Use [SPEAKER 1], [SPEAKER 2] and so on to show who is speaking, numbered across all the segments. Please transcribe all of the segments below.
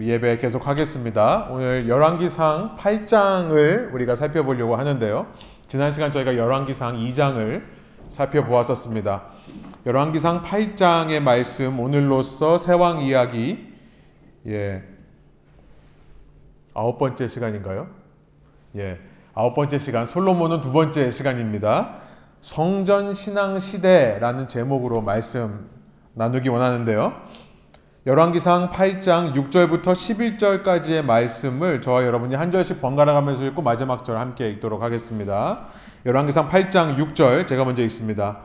[SPEAKER 1] 우리 예배 계속 하겠습니다. 오늘 열왕기상 8장을 우리가 살펴보려고 하는데요. 지난 시간 저희가 열왕기상 2장을 살펴보았었습니다. 열왕기상 8장의 말씀 오늘로써 세왕 이야기 예. 아홉 번째 시간인가요? 예. 아홉 번째 시간 솔로몬은 두 번째 시간입니다. 성전 신앙 시대라는 제목으로 말씀 나누기 원하는데요. 열왕기상 8장 6절부터 11절까지의 말씀을 저와 여러분이 한 절씩 번갈아 가면서 읽고 마지막 절 함께 읽도록 하겠습니다. 열왕기상 8장 6절 제가 먼저 읽습니다.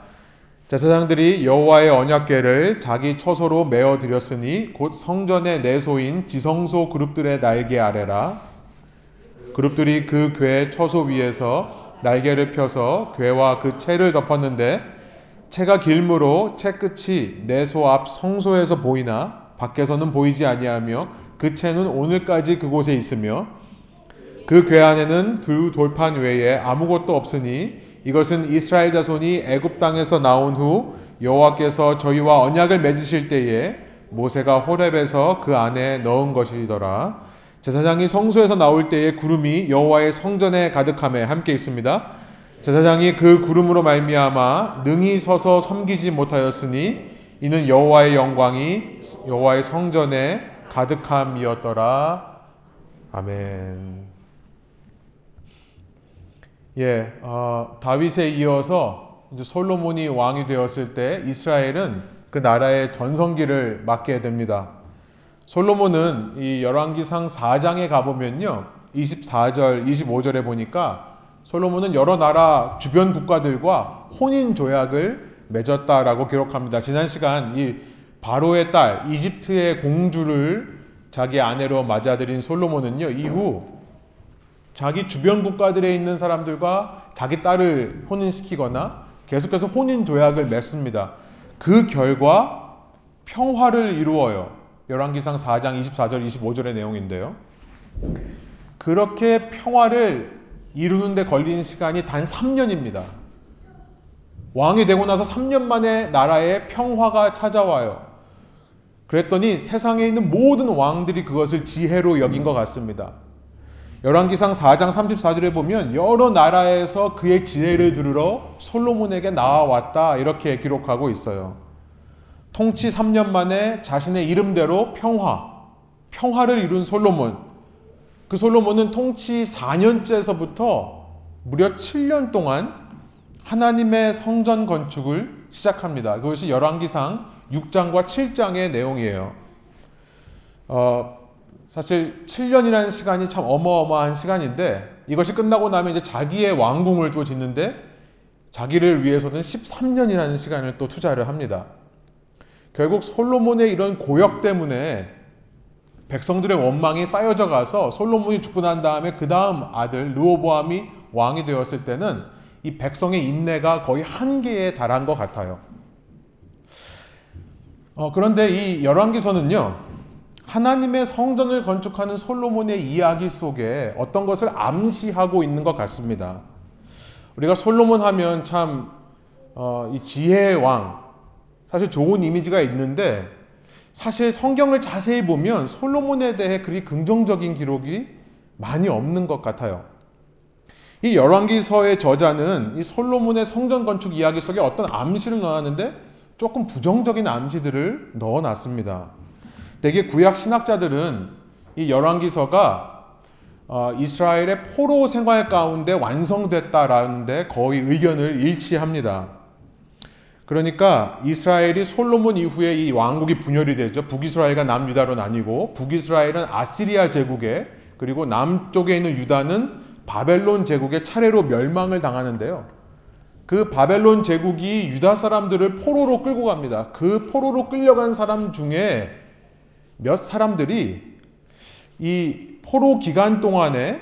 [SPEAKER 1] 제사장들이 여호와의 언약궤를 자기 처소로 메어 드렸으니 곧 성전의 내소인 지성소 그룹들의 날개 아래라 그룹들이 그궤 처소 위에서 날개를 펴서 궤와 그 채를 덮었는데 채가 길므로 채 끝이 내소 앞 성소에서 보이나 밖에서는 보이지 아니하며 그 채는 오늘까지 그곳에 있으며 그 궤 안에는 두 돌판 외에 아무것도 없으니 이것은 이스라엘 자손이 애굽 땅에서 나온 후 여호와께서 저희와 언약을 맺으실 때에 모세가 호렙에서 그 안에 넣은 것이더라. 제사장이 성소에서 나올 때에 구름이 여호와의 성전에 가득함에 함께 있습니다. 제사장이 그 구름으로 말미암아 능히 서서 섬기지 못하였으니 이는 여호와의 영광이 여호와의 성전에 가득함이었더라. 아멘. 예, 어, 다윗에 이어서 솔로몬이 왕이 되었을 때 이스라엘은 그 나라의 전성기를 맞게 됩니다. 솔로몬은 이 열왕기상 4장에 가보면요. 24절, 25절에 보니까 솔로몬은 여러 나라 주변 국가들과 혼인 조약을 맺었다라고 기록합니다. 지난 시간 이 바로의 딸 이집트의 공주를 자기 아내로 맞아들인 솔로몬은요. 이후 자기 주변 국가들에 있는 사람들과 자기 딸을 혼인시키거나 계속해서 혼인 조약을 맺습니다. 그 결과 평화를 이루어요. 열왕기상 4장 24절 25절의 내용인데요. 그렇게 평화를 이루는데 걸린 시간이 단 3년입니다. 왕이 되고 나서 3년 만에 나라에 평화가 찾아와요. 그랬더니 세상에 있는 모든 왕들이 그것을 지혜로 여긴 것 같습니다. 열왕기상 4장 34절에 보면 여러 나라에서 그의 지혜를 들으러 솔로몬에게 나와왔다 이렇게 기록하고 있어요. 통치 3년 만에 자신의 이름대로 평화, 평화를 이룬 솔로몬. 그 솔로몬은 통치 4년째에서부터 무려 7년 동안 하나님의 성전 건축을 시작합니다. 그것이 열왕기상 6장과 7장의 내용이에요. 어, 사실 7년이라는 시간이 참 어마어마한 시간인데 이것이 끝나고 나면 이제 자기의 왕궁을 또 짓는데 자기를 위해서는 13년이라는 시간을 또 투자를 합니다. 결국 솔로몬의 이런 고역 때문에 백성들의 원망이 쌓여져 가서 솔로몬이 죽고 난 다음에 그 다음 아들 르호보암이 왕이 되었을 때는 이 백성의 인내가 거의 한계에 달한 것 같아요. 어, 그런데 이 열왕기서는요. 하나님의 성전을 건축하는 솔로몬의 이야기 속에 어떤 것을 암시하고 있는 것 같습니다. 우리가 솔로몬 하면 참, 어, 이 지혜의 왕, 사실 좋은 이미지가 있는데, 사실 성경을 자세히 보면 솔로몬에 대해 그리 긍정적인 기록이 많이 없는 것 같아요. 이 열왕기서의 저자는 이 솔로몬의 성전 건축 이야기 속에 어떤 암시를 넣었는데 조금 부정적인 암시들을 넣어놨습니다. 대개 구약 신학자들은 이 열왕기서가 어, 이스라엘의 포로 생활 가운데 완성됐다라는데 거의 의견을 일치합니다. 그러니까 이스라엘이 솔로몬 이후에 이 왕국이 분열이 되죠. 북이스라엘과 남유다로 나뉘고 북이스라엘은 아시리아 제국에 그리고 남쪽에 있는 유다는 바벨론 제국의 차례로 멸망을 당하는데요. 그 바벨론 제국이 유다 사람들을 포로로 끌고 갑니다. 그 포로로 끌려간 사람 중에 몇 사람들이 이 포로 기간 동안에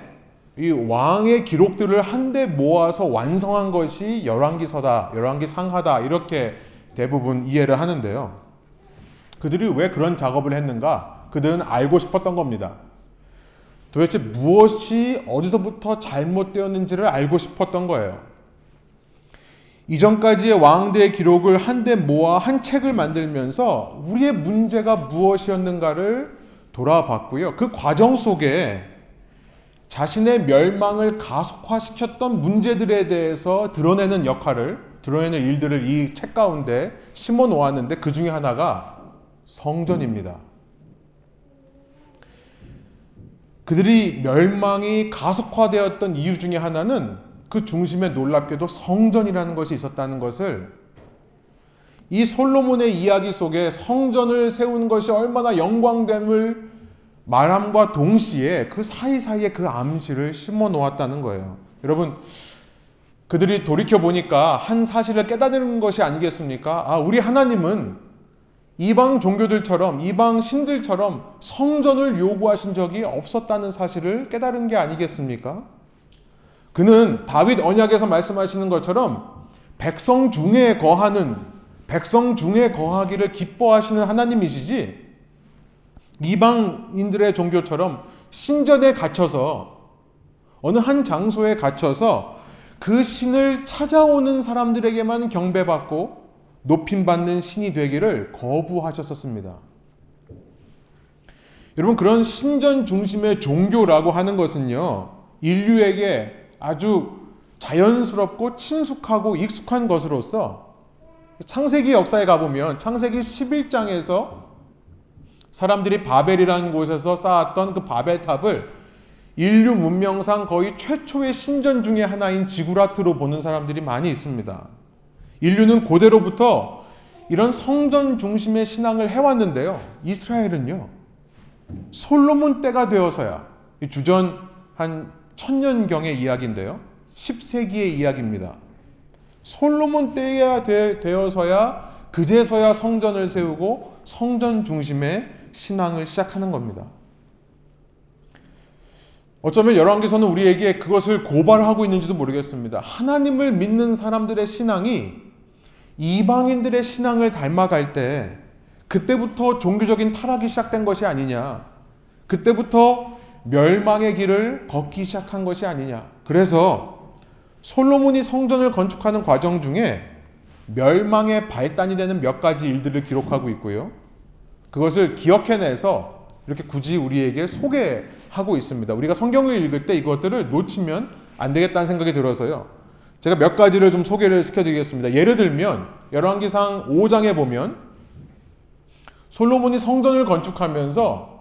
[SPEAKER 1] 이 왕의 기록들을 한데 모아서 완성한 것이 열왕기서다, 열왕기 상하다 이렇게 대부분 이해를 하는데요. 그들이 왜 그런 작업을 했는가? 그들은 알고 싶었던 겁니다. 도대체 무엇이 어디서부터 잘못되었는지를 알고 싶었던 거예요. 이전까지의 왕대의 기록을 한데 모아 한 책을 만들면서 우리의 문제가 무엇이었는가를 돌아봤고요. 그 과정 속에 자신의 멸망을 가속화시켰던 문제들에 대해서 드러내는 역할을, 드러내는 일들을 이 책 가운데 심어 놓았는데 그 중에 하나가 성전입니다. 그들이 멸망이 가속화되었던 이유 중에 하나는 그 중심에 놀랍게도 성전이라는 것이 있었다는 것을 이 솔로몬의 이야기 속에 성전을 세우는 것이 얼마나 영광됨을 말함과 동시에 그 사이사이에 그 암시를 심어 놓았다는 거예요. 여러분, 그들이 돌이켜 보니까 한 사실을 깨닫는 것이 아니겠습니까? 아, 우리 하나님은 이방 종교들처럼, 이방 신들처럼 성전을 요구하신 적이 없었다는 사실을 깨달은 게 아니겠습니까? 그는 다윗 언약에서 말씀하시는 것처럼 백성 중에 거하는, 백성 중에 거하기를 기뻐하시는 하나님이시지, 이방인들의 종교처럼 신전에 갇혀서 어느 한 장소에 갇혀서 그 신을 찾아오는 사람들에게만 경배받고 높임받는 신이 되기를 거부하셨었습니다. 여러분, 그런 신전 중심의 종교라고 하는 것은요, 인류에게 아주 자연스럽고 친숙하고 익숙한 것으로서 창세기 역사에 가보면 창세기 11장에서 사람들이 바벨이라는 곳에서 쌓았던 그 바벨탑을 인류 문명상 거의 최초의 신전 중의 하나인 지구라트로 보는 사람들이 많이 있습니다. 인류는 고대로부터 이런 성전 중심의 신앙을 해왔는데요. 이스라엘은요. 솔로몬 때가 되어서야 주전 한 천년경의 이야기인데요. 10세기의 이야기입니다. 솔로몬 때가 되어서야 그제서야 성전을 세우고 성전 중심의 신앙을 시작하는 겁니다. 어쩌면 열왕기서는 우리에게 그것을 고발하고 있는지도 모르겠습니다. 하나님을 믿는 사람들의 신앙이 이방인들의 신앙을 닮아갈 때 그때부터 종교적인 타락이 시작된 것이 아니냐. 그때부터 멸망의 길을 걷기 시작한 것이 아니냐. 그래서 솔로몬이 성전을 건축하는 과정 중에 멸망의 발단이 되는 몇 가지 일들을 기록하고 있고요. 그것을 기억해내서 이렇게 굳이 우리에게 소개하고 있습니다. 우리가 성경을 읽을 때 이것들을 놓치면 안 되겠다는 생각이 들어서요. 제가 몇 가지를 좀 소개를 시켜드리겠습니다. 예를 들면 열왕기상 5장에 보면 솔로몬이 성전을 건축하면서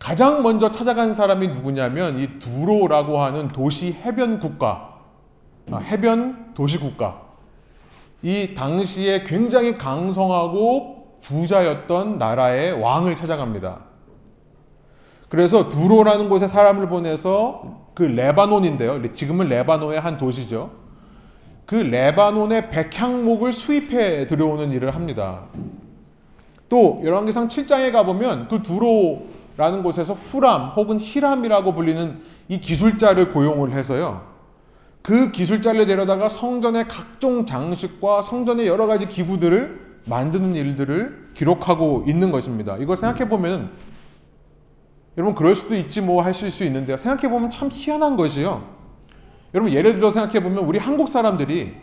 [SPEAKER 1] 가장 먼저 찾아간 사람이 누구냐면 이 두로라고 하는 도시 해변 국가, 아, 해변 도시 국가. 이 당시에 굉장히 강성하고 부자였던 나라의 왕을 찾아갑니다. 그래서 두로라는 곳에 사람을 보내서 그 레바논인데요. 지금은 레바논의 한 도시죠. 그 레바논의 백향목을 수입해 들여오는 일을 합니다. 또 열왕기상 7장에 가보면 그 두로라는 곳에서 후람 혹은 히람이라고 불리는 이 기술자를 고용을 해서요. 그 기술자를 데려다가 성전의 각종 장식과 성전의 여러 가지 기구들을 만드는 일들을 기록하고 있는 것입니다. 이거 생각해 보면 여러분 그럴 수도 있지 뭐 하실 수 있는데요. 생각해 보면 참 희한한 것이요. 여러분 예를 들어 생각해 보면 우리 한국 사람들이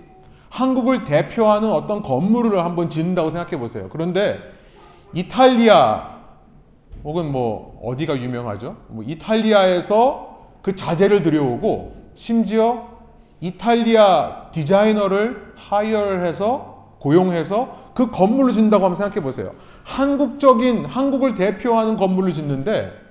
[SPEAKER 1] 한국을 대표하는 어떤 건물을 한번 짓는다고 생각해 보세요. 그런데 이탈리아 혹은 뭐 어디가 유명하죠? 뭐 이탈리아에서 그 자재를 들여오고 심지어 이탈리아 디자이너를 hire를 해서 고용해서 그 건물을 짓는다고 한번 생각해 보세요. 한국적인 한국을 대표하는 건물을 짓는데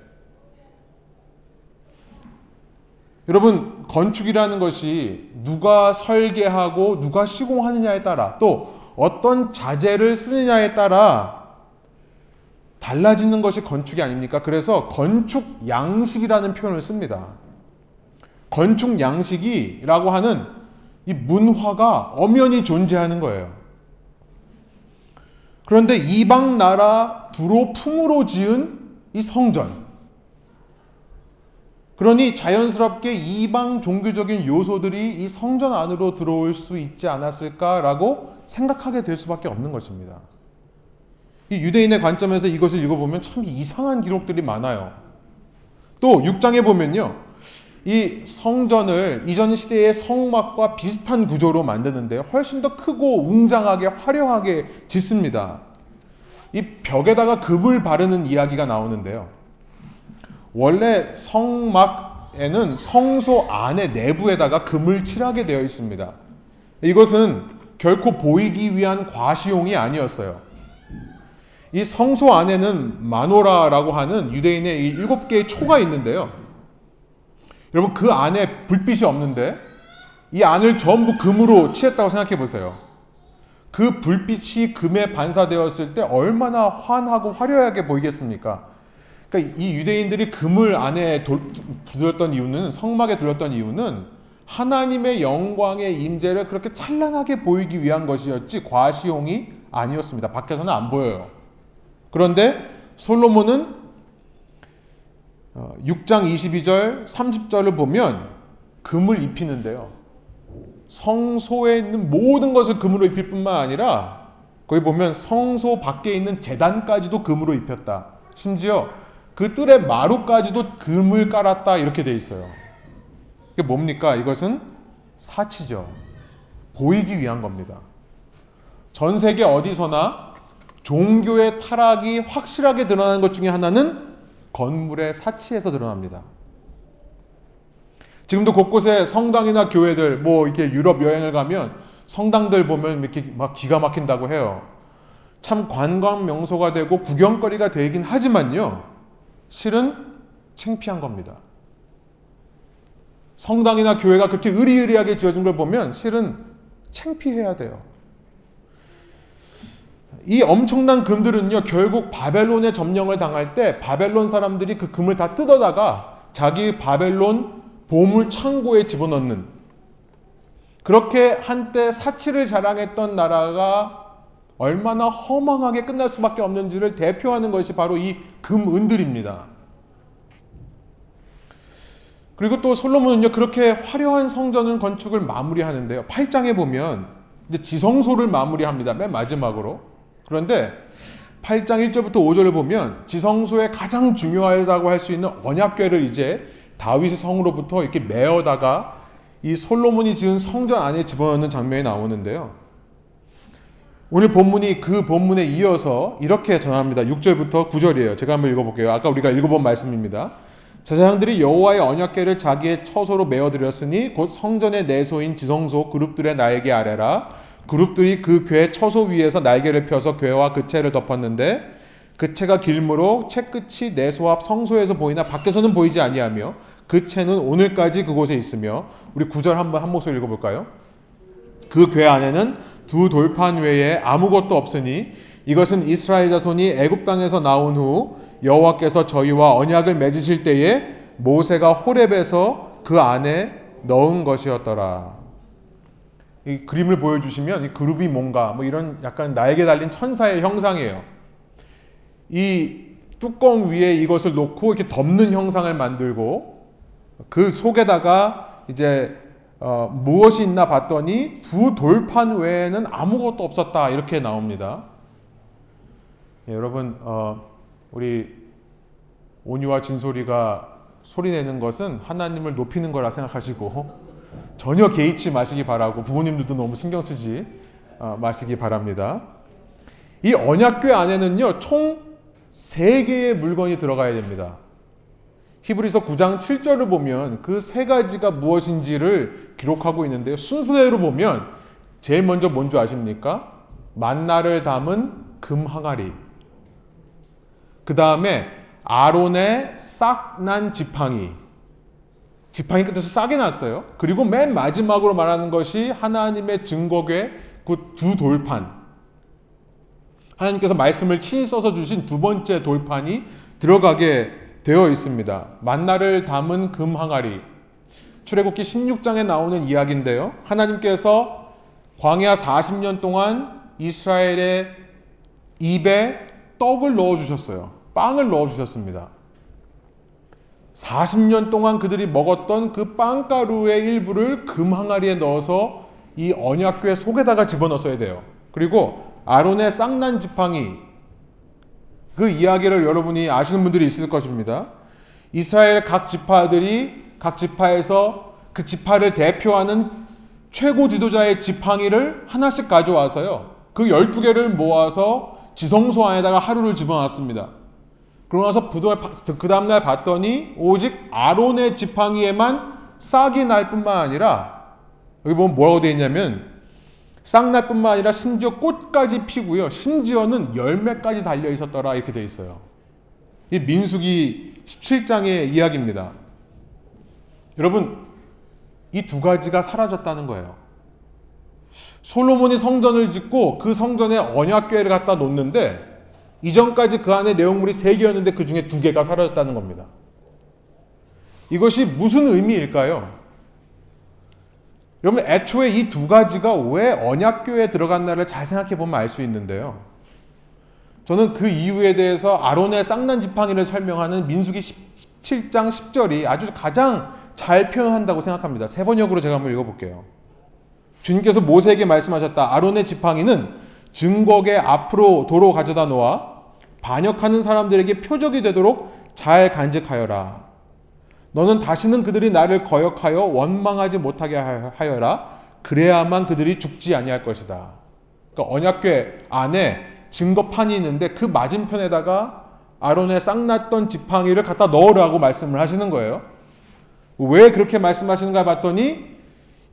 [SPEAKER 1] 여러분 건축이라는 것이 누가 설계하고 누가 시공하느냐에 따라 또 어떤 자재를 쓰느냐에 따라 달라지는 것이 건축이 아닙니까? 그래서 건축 양식이라는 표현을 씁니다. 건축 양식이라고 하는 이 문화가 엄연히 존재하는 거예요. 그런데 이방 나라 두로 풍으로 지은 이 성전. 그러니 자연스럽게 이방 종교적인 요소들이 이 성전 안으로 들어올 수 있지 않았을까라고 생각하게 될 수밖에 없는 것입니다. 이 유대인의 관점에서 이것을 읽어보면 참 이상한 기록들이 많아요. 또 6장에 보면요. 이 성전을 이전 시대의 성막과 비슷한 구조로 만드는데 훨씬 더 크고 웅장하게 화려하게 짓습니다. 이 벽에다가 금을 바르는 이야기가 나오는데요. 원래 성막에는 성소 안에 내부에다가 금을 칠하게 되어 있습니다. 이것은 결코 보이기 위한 과시용이 아니었어요. 이 성소 안에는 마노라라고 하는 유대인의 이 일곱 개의 초가 있는데요. 여러분 그 안에 불빛이 없는데 이 안을 전부 금으로 칠했다고 생각해 보세요. 그 불빛이 금에 반사되었을 때 얼마나 환하고 화려하게 보이겠습니까? 그러니까 이 유대인들이 금을 안에 두었던 이유는 성막에 두었던 이유는 하나님의 영광의 임재를 그렇게 찬란하게 보이기 위한 것이었지 과시용이 아니었습니다. 밖에서는 안 보여요. 그런데 솔로몬은 6장 어, 22절, 30절을 보면 금을 입히는데요. 성소에 있는 모든 것을 금으로 입힐 뿐만 아니라 거기 보면 성소 밖에 있는 재단까지도 금으로 입혔다. 심지어 그 뜰의 마루까지도 금을 깔았다 이렇게 돼 있어요. 이게 뭡니까? 이것은 사치죠. 보이기 위한 겁니다. 전 세계 어디서나 종교의 타락이 확실하게 드러나는 것 중에 하나는 건물의 사치에서 드러납니다. 지금도 곳곳에 성당이나 교회들, 뭐 이렇게 유럽 여행을 가면 성당들 보면 이렇게 막 기가 막힌다고 해요. 참 관광 명소가 되고 구경거리가 되긴 하지만요. 실은 창피한 겁니다. 성당이나 교회가 그렇게 의리의리하게 지어진 걸 보면 실은 창피해야 돼요. 이 엄청난 금들은요, 결국 바벨론의 점령을 당할 때 바벨론 사람들이 그 금을 다 뜯어다가 자기 바벨론 보물 창고에 집어넣는 그렇게 한때 사치를 자랑했던 나라가 얼마나 허망하게 끝날 수밖에 없는지를 대표하는 것이 바로 이 금은들입니다. 그리고 또 솔로몬은요, 그렇게 화려한 성전을 건축을 마무리하는데요. 8장에 보면 이제 지성소를 마무리합니다. 맨 마지막으로. 그런데 8장 1절부터 5절을 보면 지성소에 가장 중요하다고 할 수 있는 언약궤를 이제 다윗의 성으로부터 이렇게 메어다가 이 솔로몬이 지은 성전 안에 집어넣는 장면이 나오는데요. 오늘 본문이 그 본문에 이어서 이렇게 전합니다. 6절부터 9절이에요. 제가 한번 읽어볼게요. 아까 우리가 읽어본 말씀입니다. 제사장들이 여호와의 언약궤를 자기의 처소로 메어드렸으니 곧 성전의 내소인 지성소 그룹들의 날개 아래라 그룹들이 그 궤 처소 위에서 날개를 펴서 궤와 그 채를 덮었는데 그 채가 길므로 채 끝이 내소 앞 성소에서 보이나 밖에서는 보이지 아니하며 그 채는 오늘까지 그곳에 있으며 우리 구절 한번 한 목소리 읽어볼까요? 그 궤 안에는 두 돌판 외에 아무것도 없으니 이것은 이스라엘 자손이 애굽 땅에서 나온 후 여호와께서 저희와 언약을 맺으실 때에 모세가 호렙에서 그 안에 넣은 것이었더라. 이 그림을 보여주시면 이 그룹이 뭔가 뭐 이런 약간 날개 달린 천사의 형상이에요. 이 뚜껑 위에 이것을 놓고 이렇게 덮는 형상을 만들고 그 속에다가 이제 어, 무엇이 있나 봤더니 두 돌판 외에는 아무것도 없었다 이렇게 나옵니다. 예, 여러분 어, 우리 온유와 진소리가 소리내는 것은 하나님을 높이는 거라 생각하시고 전혀 개의치 마시기 바라고 부모님들도 너무 신경 쓰지 어, 마시기 바랍니다. 이 언약궤 안에는요 총 3개의 물건이 들어가야 됩니다. 히브리서 9장 7절을 보면 그 세 가지가 무엇인지를 기록하고 있는데요. 순서대로 보면 제일 먼저 뭔지 아십니까? 만나를 담은 금 항아리. 그 다음에 아론의 싹 난 지팡이. 지팡이 끝에서 싹이 났어요. 그리고 맨 마지막으로 말하는 것이 하나님의 증거궤 그 두 돌판. 하나님께서 말씀을 친히 써서 주신 두 번째 돌판이 들어가게 되어 있습니다. 만나를 담은 금 항아리. 출애굽기 16장에 나오는 이야기인데요. 하나님께서 광야 40년 동안 이스라엘의 입에 떡을 넣어 주셨어요. 빵을 넣어 주셨습니다. 40년 동안 그들이 먹었던 그 빵가루의 일부를 금 항아리에 넣어서 이 언약궤 속에다가 집어넣어야 돼요. 그리고 아론의 쌍난 지팡이 그 이야기를 여러분이 아시는 분들이 있을 것입니다. 이스라엘 각 지파들이 각 지파에서 그 지파를 대표하는 최고 지도자의 지팡이를 하나씩 가져와서요. 그 12개를 모아서 지성소 안에다가 하루를 집어넣습니다. 그러고 나서 그 다음날 봤더니 오직 아론의 지팡이에만 싹이 날 뿐만 아니라 여기 보면 뭐라고 되어 있냐면 싹날 뿐만 아니라 심지어 꽃까지 피고요. 심지어는 열매까지 달려 있었더라 이렇게 되어 있어요. 이 민수기 17장의 이야기입니다. 여러분 이 두 가지가 사라졌다는 거예요. 솔로몬이 성전을 짓고 그 성전에 언약궤를 갖다 놓는데 이전까지 그 안에 내용물이 세 개였는데 그 중에 두 개가 사라졌다는 겁니다. 이것이 무슨 의미일까요? 여러분, 애초에 이 두 가지가 왜 언약교에 들어갔나를 잘 생각해 보면 알 수 있는데요. 저는 그 이유에 대해서 아론의 쌍난 지팡이를 설명하는 민수기 17장 10절이 아주 가장 잘 표현한다고 생각합니다. 세 번역으로 제가 한번 읽어볼게요. 주님께서 모세에게 말씀하셨다. 아론의 지팡이는 증거계 앞으로 도로 가져다 놓아 반역하는 사람들에게 표적이 되도록 잘 간직하여라. 너는 다시는 그들이 나를 거역하여 원망하지 못하게 하여라. 그래야만 그들이 죽지 아니할 것이다. 그러니까 언약궤 안에 증거판이 있는데 그 맞은편에다가 아론의 쌍났던 지팡이를 갖다 넣으라고 말씀을 하시는 거예요. 왜 그렇게 말씀하시는가 봤더니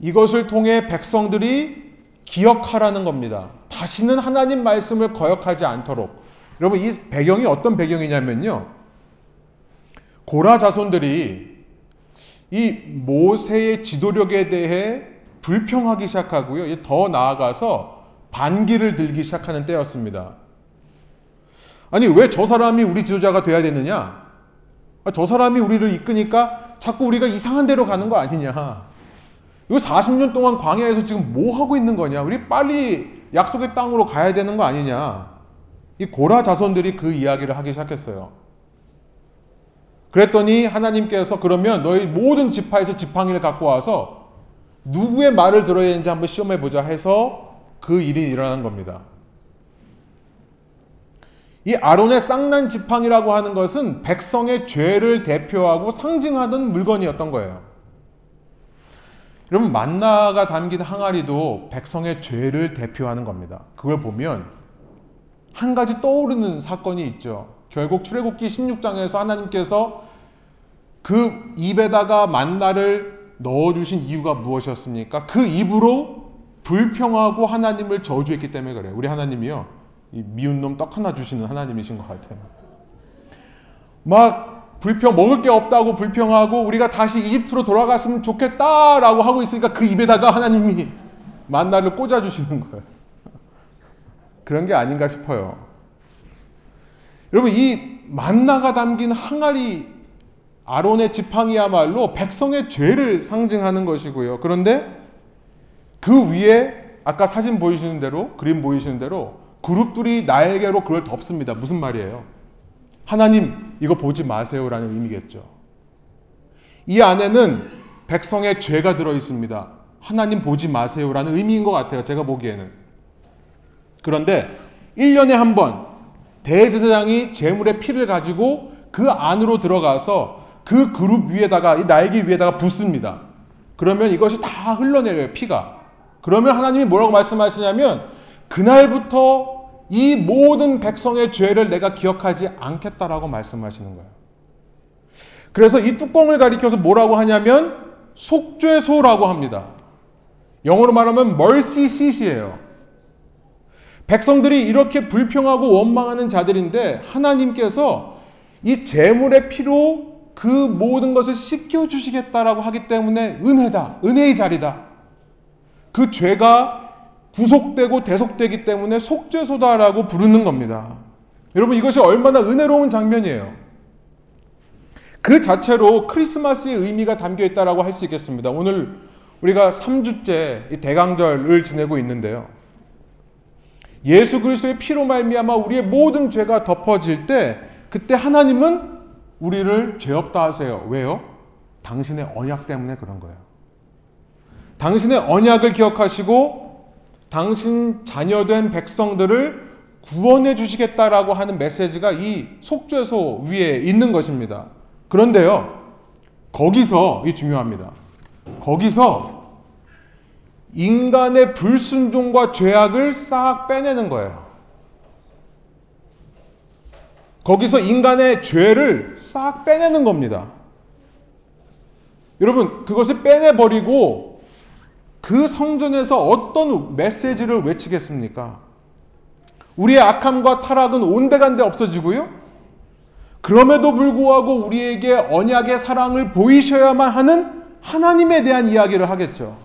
[SPEAKER 1] 이것을 통해 백성들이 기억하라는 겁니다. 다시는 하나님 말씀을 거역하지 않도록. 여러분 이 배경이 어떤 배경이냐면요. 고라 자손들이 이 모세의 지도력에 대해 불평하기 시작하고요. 더 나아가서 반기를 들기 시작하는 때였습니다. 아니, 왜 저 사람이 우리 지도자가 돼야 되느냐? 아, 저 사람이 우리를 이끄니까 자꾸 우리가 이상한 데로 가는 거 아니냐? 이거 40년 동안 광야에서 지금 뭐 하고 있는 거냐? 우리 빨리 약속의 땅으로 가야 되는 거 아니냐? 이 고라 자손들이 그 이야기를 하기 시작했어요. 그랬더니 하나님께서 그러면 너희 모든 지파에서 지팡이를 갖고 와서 누구의 말을 들어야 되는지 한번 시험해 보자 해서 그 일이 일어난 겁니다. 이 아론의 쌍난 지팡이라고 하는 것은 백성의 죄를 대표하고 상징하는 물건이었던 거예요. 여러분 만나가 담긴 항아리도 백성의 죄를 대표하는 겁니다. 그걸 보면 한 가지 떠오르는 사건이 있죠. 결국 출애굽기 16장에서 하나님께서 그 입에다가 만나를 넣어주신 이유가 무엇이었습니까? 그 입으로 불평하고 하나님을 저주했기 때문에 그래요. 우리 하나님이요. 이 미운 놈 떡 하나 주시는 하나님이신 것 같아요. 막 불평, 먹을 게 없다고 불평하고 우리가 다시 이집트로 돌아갔으면 좋겠다라고 하고 있으니까 그 입에다가 하나님이 만나를 꽂아주시는 거예요. 그런 게 아닌가 싶어요. 여러분, 이 만나가 담긴 항아리 아론의 지팡이야말로 백성의 죄를 상징하는 것이고요. 그런데 그 위에 아까 사진 보이시는 대로, 그림 보이시는 대로 그룹들이 날개로 그걸 덮습니다. 무슨 말이에요? 하나님, 이거 보지 마세요라는 의미겠죠. 이 안에는 백성의 죄가 들어 있습니다. 하나님 보지 마세요라는 의미인 것 같아요. 제가 보기에는. 그런데 1년에 한 번 대제사장이 제물의 피를 가지고 그 안으로 들어가서 그 그룹 위에다가 이 날개 위에다가 붓습니다. 그러면 이것이 다 흘러내려요, 피가. 그러면 하나님이 뭐라고 말씀하시냐면 그날부터 이 모든 백성의 죄를 내가 기억하지 않겠다라고 말씀하시는 거예요. 그래서 이 뚜껑을 가리켜서 뭐라고 하냐면 속죄소라고 합니다. 영어로 말하면 mercy seat이에요. 백성들이 이렇게 불평하고 원망하는 자들인데 하나님께서 이 재물의 피로 그 모든 것을 씻겨 주시겠다라고 하기 때문에 은혜다. 은혜의 자리다. 그 죄가 구속되고 대속되기 때문에 속죄소다라고 부르는 겁니다. 여러분 이것이 얼마나 은혜로운 장면이에요. 그 자체로 크리스마스의 의미가 담겨 있다라고 할 수 있겠습니다. 오늘 우리가 3주째 대강절을 지내고 있는데요. 예수 그리스도의 피로 말미암아 우리의 모든 죄가 덮어질 때 그때 하나님은 우리를 죄 없다 하세요. 왜요? 당신의 언약 때문에 그런 거예요. 당신의 언약을 기억하시고 당신 자녀된 백성들을 구원해 주시겠다라고 하는 메시지가 이 속죄소 위에 있는 것입니다. 그런데요. 거기서 이 중요합니다. 거기서 인간의 불순종과 죄악을 싹 빼내는 거예요. 거기서 인간의 죄를 싹 빼내는 겁니다. 여러분, 그것을 빼내버리고 그 성전에서 어떤 메시지를 외치겠습니까? 우리의 악함과 타락은 온데간데 없어지고요. 그럼에도 불구하고 우리에게 언약의 사랑을 보이셔야만 하는 하나님에 대한 이야기를 하겠죠.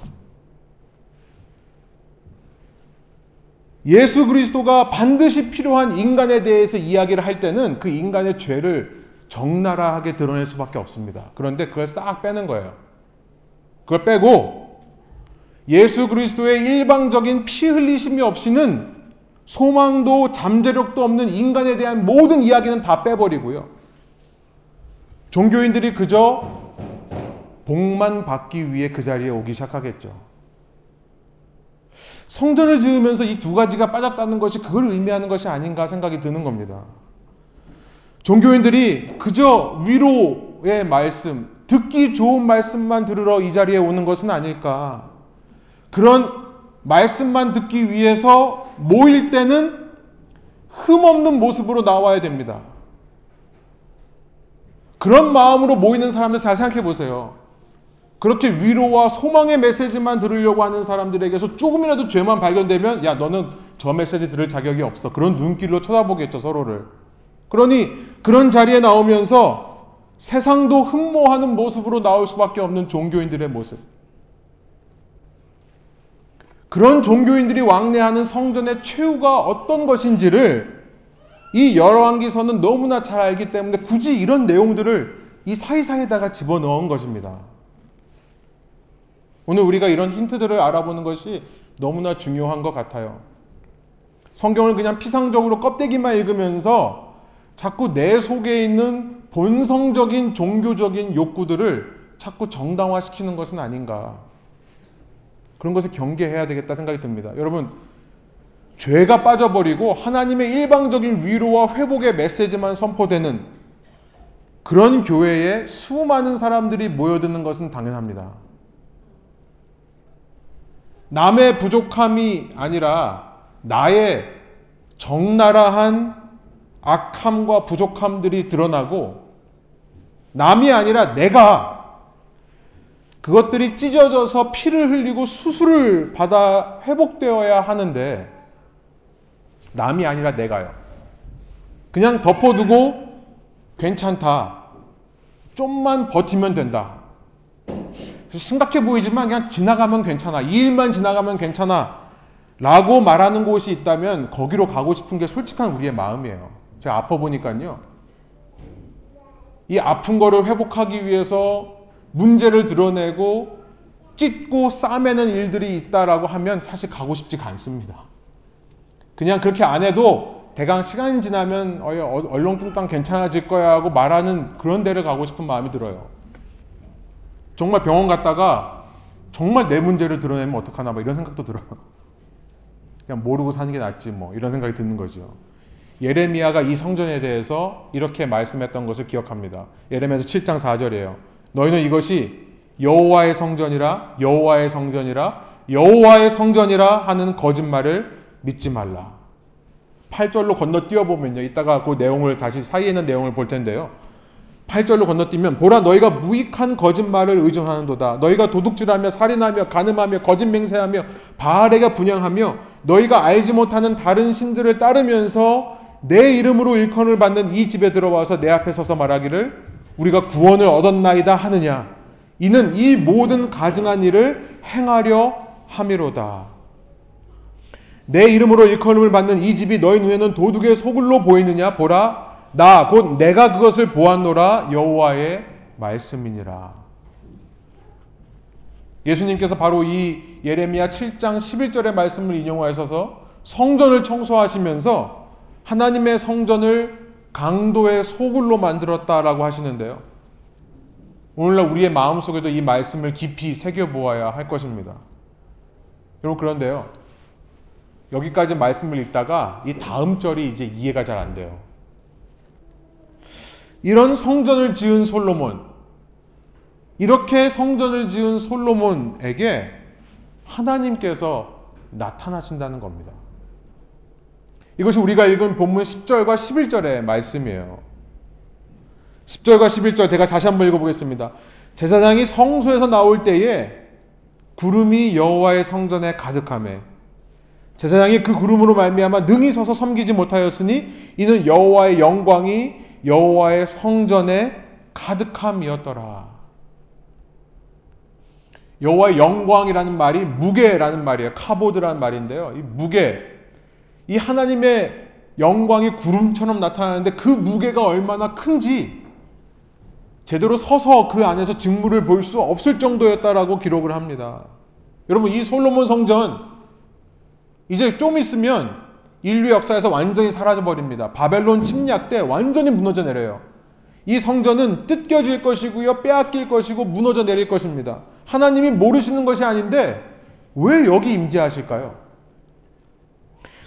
[SPEAKER 1] 예수 그리스도가 반드시 필요한 인간에 대해서 이야기를 할 때는 그 인간의 죄를 적나라하게 드러낼 수밖에 없습니다. 그런데 그걸 싹 빼는 거예요. 그걸 빼고 예수 그리스도의 일방적인 피 흘리심이 없이는 소망도 잠재력도 없는 인간에 대한 모든 이야기는 다 빼버리고요. 종교인들이 그저 복만 받기 위해 그 자리에 오기 시작하겠죠. 성전을 지으면서 이 두 가지가 빠졌다는 것이 그걸 의미하는 것이 아닌가 생각이 드는 겁니다. 종교인들이 그저 위로의 말씀, 듣기 좋은 말씀만 들으러 이 자리에 오는 것은 아닐까. 그런 말씀만 듣기 위해서 모일 때는 흠없는 모습으로 나와야 됩니다. 그런 마음으로 모이는 사람들 잘 생각해 보세요. 그렇게 위로와 소망의 메시지만 들으려고 하는 사람들에게서 조금이라도 죄만 발견되면 야 너는 저 메시지 들을 자격이 없어. 그런 눈길로 쳐다보겠죠 서로를. 그러니 그런 자리에 나오면서 세상도 흠모하는 모습으로 나올 수밖에 없는 종교인들의 모습. 그런 종교인들이 왕래하는 성전의 최후가 어떤 것인지를 이 열왕기서는 너무나 잘 알기 때문에 굳이 이런 내용들을 이 사이사이에다가 집어넣은 것입니다. 오늘 우리가 이런 힌트들을 알아보는 것이 너무나 중요한 것 같아요. 성경을 그냥 피상적으로 껍데기만 읽으면서 자꾸 내 속에 있는 본성적인 종교적인 욕구들을 자꾸 정당화시키는 것은 아닌가. 그런 것을 경계해야 되겠다 생각이 듭니다. 여러분, 죄가 빠져버리고 하나님의 일방적인 위로와 회복의 메시지만 선포되는 그런 교회에 수많은 사람들이 모여드는 것은 당연합니다. 남의 부족함이 아니라 나의 적나라한 악함과 부족함들이 드러나고 남이 아니라 내가 그것들이 찢어져서 피를 흘리고 수술을 받아 회복되어야 하는데 남이 아니라 내가요. 그냥 덮어두고 괜찮다. 좀만 버티면 된다. 심각해 보이지만 그냥 지나가면 괜찮아. 이 일만 지나가면 괜찮아. 라고 말하는 곳이 있다면 거기로 가고 싶은 게 솔직한 우리의 마음이에요. 제가 아파 보니까요. 이 아픈 거를 회복하기 위해서 문제를 드러내고 찢고 싸매는 일들이 있다라고 하면 사실 가고 싶지가 않습니다. 그냥 그렇게 안 해도 대강 시간이 지나면 얼렁뚱땅 괜찮아질 거야 하고 말하는 그런 데를 가고 싶은 마음이 들어요. 정말 병원 갔다가 정말 내 문제를 드러내면 어떡하나 뭐 이런 생각도 들어요. 그냥 모르고 사는 게 낫지 뭐 이런 생각이 드는 거죠. 예레미야가 이 성전에 대해서 이렇게 말씀했던 것을 기억합니다. 예레미야서 7장 4절이에요. 너희는 이것이 여호와의 성전이라 여호와의 성전이라 여호와의 성전이라 하는 거짓말을 믿지 말라. 8절로 건너뛰어 보면요. 이따가 그 내용을 다시 사이에 있는 내용을 볼 텐데요. 8절로 건너뛰면 보라 너희가 무익한 거짓말을 의존하는도다. 너희가 도둑질하며 살인하며 간음하며 거짓 맹세하며 바알에게 분양하며 너희가 알지 못하는 다른 신들을 따르면서 내 이름으로 일컬을 받는 이 집에 들어와서 내 앞에 서서 말하기를 우리가 구원을 얻었나이다 하느냐. 이는 이 모든 가증한 일을 행하려 함이로다. 내 이름으로 일컬음을 받는 이 집이 너희 눈에는 도둑의 소굴로 보이느냐 보라 나 곧 내가 그것을 보았노라 여호와의 말씀이니라. 예수님께서 바로 이 예레미야 7장 11절의 말씀을 인용하셔서 성전을 청소하시면서 하나님의 성전을 강도의 소굴로 만들었다라고 하시는데요. 오늘날 우리의 마음속에도 이 말씀을 깊이 새겨보아야 할 것입니다. 여러분 그런데요. 여기까지 말씀을 읽다가 이 다음 절이 이제 이해가 잘 안 돼요. 이런 성전을 지은 솔로몬, 이렇게 성전을 지은 솔로몬에게 하나님께서 나타나신다는 겁니다. 이것이 우리가 읽은 본문 10절과 11절의 말씀이에요. 10절과 11절 제가 다시 한번 읽어보겠습니다. 제사장이 성소에서 나올 때에 구름이 여호와의 성전에 가득함에 제사장이 그 구름으로 말미암아 능히 서서 섬기지 못하였으니 이는 여호와의 영광이 여호와의 성전에 가득함이었더라. 여호와의 영광이라는 말이 무게라는 말이에요. 카보드라는 말인데요. 이 무게, 이 하나님의 영광이 구름처럼 나타나는데 그 무게가 얼마나 큰지 제대로 서서 그 안에서 직무를 볼 수 없을 정도였다라고 기록을 합니다. 여러분 이 솔로몬 성전 이제 좀 있으면 인류 역사에서 완전히 사라져 버립니다. 바벨론 침략 때 완전히 무너져 내려요. 이 성전은 뜯겨질 것이고요, 빼앗길 것이고 무너져 내릴 것입니다. 하나님이 모르시는 것이 아닌데 왜 여기 임재하실까요?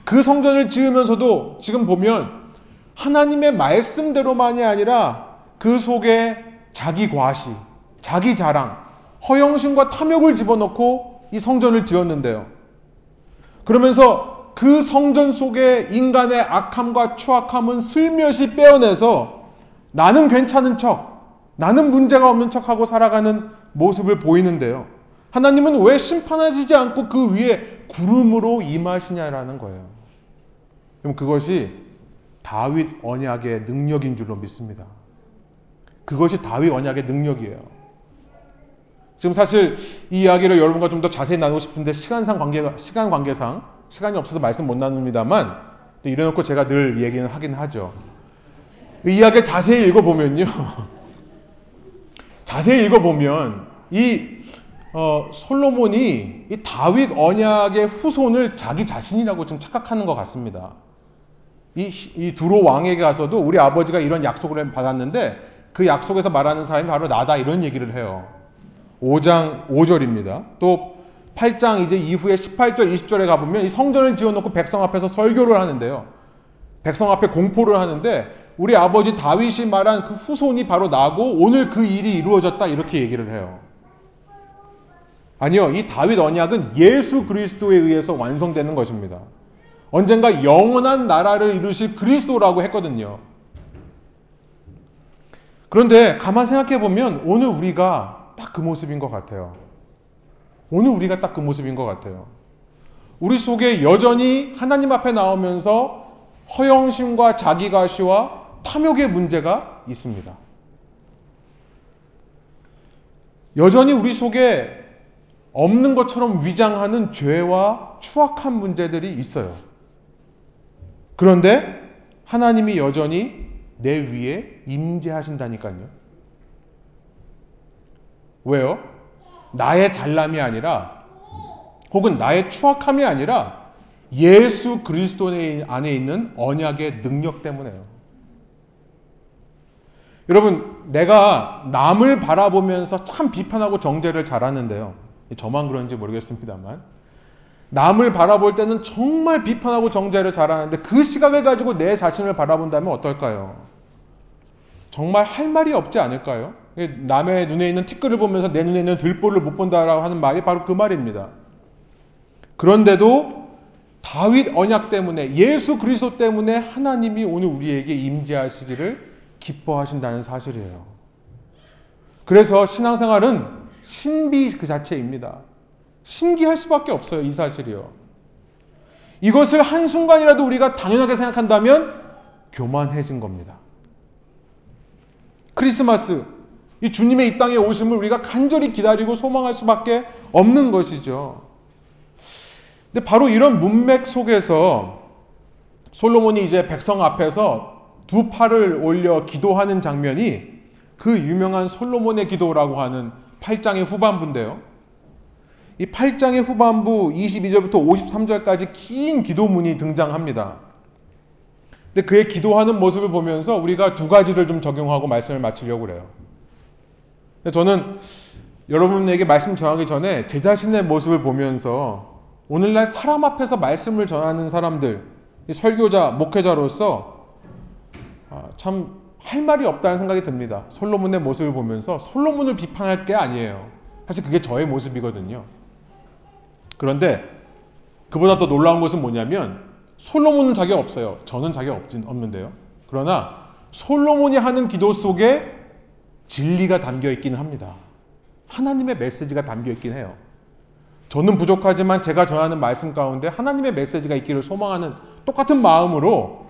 [SPEAKER 1] 그 성전을 지으면서도 지금 보면 하나님의 말씀대로만이 아니라 그 속에 자기 과시, 자기 자랑, 허영심과 탐욕을 집어넣고 이 성전을 지었는데요. 그러면서 그 성전 속에 인간의 악함과 추악함은 슬며시 빼어내서 나는 괜찮은 척, 나는 문제가 없는 척하고 살아가는 모습을 보이는데요. 하나님은 왜 심판하시지 않고 그 위에 구름으로 임하시냐라는 거예요. 그럼 그것이 다윗 언약의 능력인 줄로 믿습니다. 그것이 다윗 언약의 능력이에요. 지금 사실 이 이야기를 여러분과 좀 더 자세히 나누고 싶은데 시간상 관계 시간 관계상 시간이 없어서 말씀 못 나눕니다만 이래놓고 제가 늘 얘기는 하긴 하죠. 이 이야기를 자세히 읽어보면요. 자세히 읽어보면 이 어, 솔로몬이 이 다윗 언약의 후손을 자기 자신이라고 좀 착각하는 것 같습니다. 이, 이 두로 왕에게 가서도 우리 아버지가 이런 약속을 받았는데 그 약속에서 말하는 사람이 바로 나다 이런 얘기를 해요. 5장 5절입니다. 또 8장 이제 이후에 18절 20절에 가보면 이 성전을 지어놓고 백성 앞에서 설교를 하는데요. 백성 앞에 공포를 하는데 우리 아버지 다윗이 말한 그 후손이 바로 나고 오늘 그 일이 이루어졌다 이렇게 얘기를 해요. 아니요. 이 다윗 언약은 예수 그리스도에 의해서 완성되는 것입니다. 언젠가 영원한 나라를 이루실 그리스도라고 했거든요. 그런데 가만 생각해 보면 오늘 우리가 딱 그 모습인 것 같아요. 오늘 우리가 딱 그 모습인 것 같아요. 우리 속에 여전히 하나님 앞에 나오면서 허영심과 자기가시와 탐욕의 문제가 있습니다. 여전히 우리 속에 없는 것처럼 위장하는 죄와 추악한 문제들이 있어요. 그런데 하나님이 여전히 내 위에 임재하신다니까요. 왜요? 나의 잘남이 아니라 혹은 나의 추악함이 아니라 예수 그리스도 안에 있는 언약의 능력 때문에요. 여러분, 내가 남을 바라보면서 참 비판하고 정죄를 잘하는데요. 저만 그런지 모르겠습니다만. 남을 바라볼 때는 정말 비판하고 정죄를 잘하는데 그 시각을 가지고 내 자신을 바라본다면 어떨까요? 정말 할 말이 없지 않을까요? 남의 눈에 있는 티끌을 보면서 내 눈에 있는 들보를 못 본다라고 하는 말이 바로 그 말입니다. 그런데도 다윗 언약 때문에 예수 그리스도 때문에 하나님이 오늘 우리에게 임재하시기를 기뻐하신다는 사실이에요. 그래서 신앙생활은 신비 그 자체입니다. 신기할 수밖에 없어요, 이 사실이요. 이것을 한순간이라도 우리가 당연하게 생각한다면 교만해진 겁니다. 크리스마스, 이 주님의 이 땅에 오심을 우리가 간절히 기다리고 소망할 수밖에 없는 것이죠. 근데 바로 이런 문맥 속에서 솔로몬이 이제 백성 앞에서 두 팔을 올려 기도하는 장면이 그 유명한 솔로몬의 기도라고 하는 8장의 후반부인데요. 이 8장의 후반부 22절부터 53절까지 긴 기도문이 등장합니다. 근데 그의 기도하는 모습을 보면서 우리가 두 가지를 좀 적용하고 말씀을 마치려고 그래요. 저는 여러분에게 말씀 전하기 전에 제 자신의 모습을 보면서 오늘날 사람 앞에서 말씀을 전하는 사람들, 설교자, 목회자로서 아, 참할 말이 없다는 생각이 듭니다. 솔로몬의 모습을 보면서 솔로몬을 비판할 게 아니에요. 사실 그게 저의 모습이거든요. 그런데 그보다 더 놀라운 것은 뭐냐면 솔로몬은 자격 없어요. 저는 자격 없진 없는데요. 그러나 솔로몬이 하는 기도 속에 진리가 담겨 있기는 합니다. 하나님의 메시지가 담겨 있긴 해요. 저는 부족하지만 제가 전하는 말씀 가운데 하나님의 메시지가 있기를 소망하는 똑같은 마음으로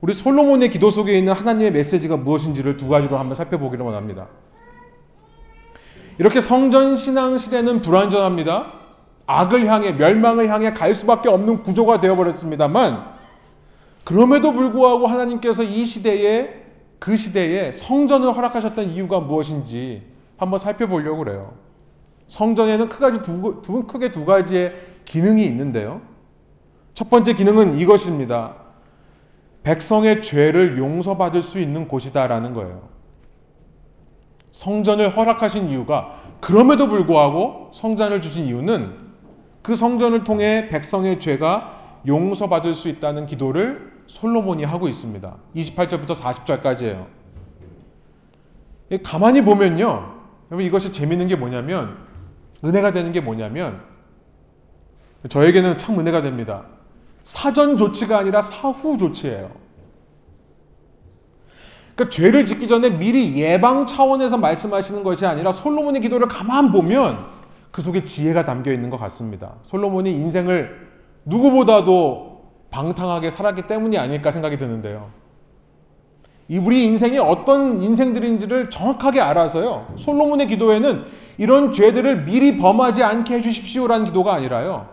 [SPEAKER 1] 우리 솔로몬의 기도 속에 있는 하나님의 메시지가 무엇인지를 두 가지로 한번 살펴보기를 원합니다. 이렇게 성전 신앙 시대는 불완전합니다. 악을 향해 멸망을 향해 갈 수밖에 없는 구조가 되어버렸습니다만 그럼에도 불구하고 하나님께서 이 시대에 그 시대에 성전을 허락하셨던 이유가 무엇인지 한번 살펴보려고 그래요. 성전에는 크게 두, 두, 크게 두 가지의 기능이 있는데요. 첫 번째 기능은 이것입니다. 백성의 죄를 용서받을 수 있는 곳이다라는 거예요. 성전을 허락하신 이유가 그럼에도 불구하고 성전을 주신 이유는 그 성전을 통해 백성의 죄가 용서받을 수 있다는 기도를 솔로몬이 하고 있습니다. 28절부터 40절까지예요. 가만히 보면요. 이것이 재밌는 게 뭐냐면 은혜가 되는 게 뭐냐면 저에게는 참 은혜가 됩니다. 사전 조치가 아니라 사후 조치예요. 그러니까 죄를 짓기 전에 미리 예방 차원에서 말씀하시는 것이 아니라 솔로몬의 기도를 가만 보면 그 속에 지혜가 담겨 있는 것 같습니다. 솔로몬이 인생을 누구보다도 방탕하게 살았기 때문이 아닐까 생각이 드는데요. 이 우리 인생이 어떤 인생들인지를 정확하게 알아서요. 솔로몬의 기도에는 이런 죄들을 미리 범하지 않게 해주십시오라는 기도가 아니라요.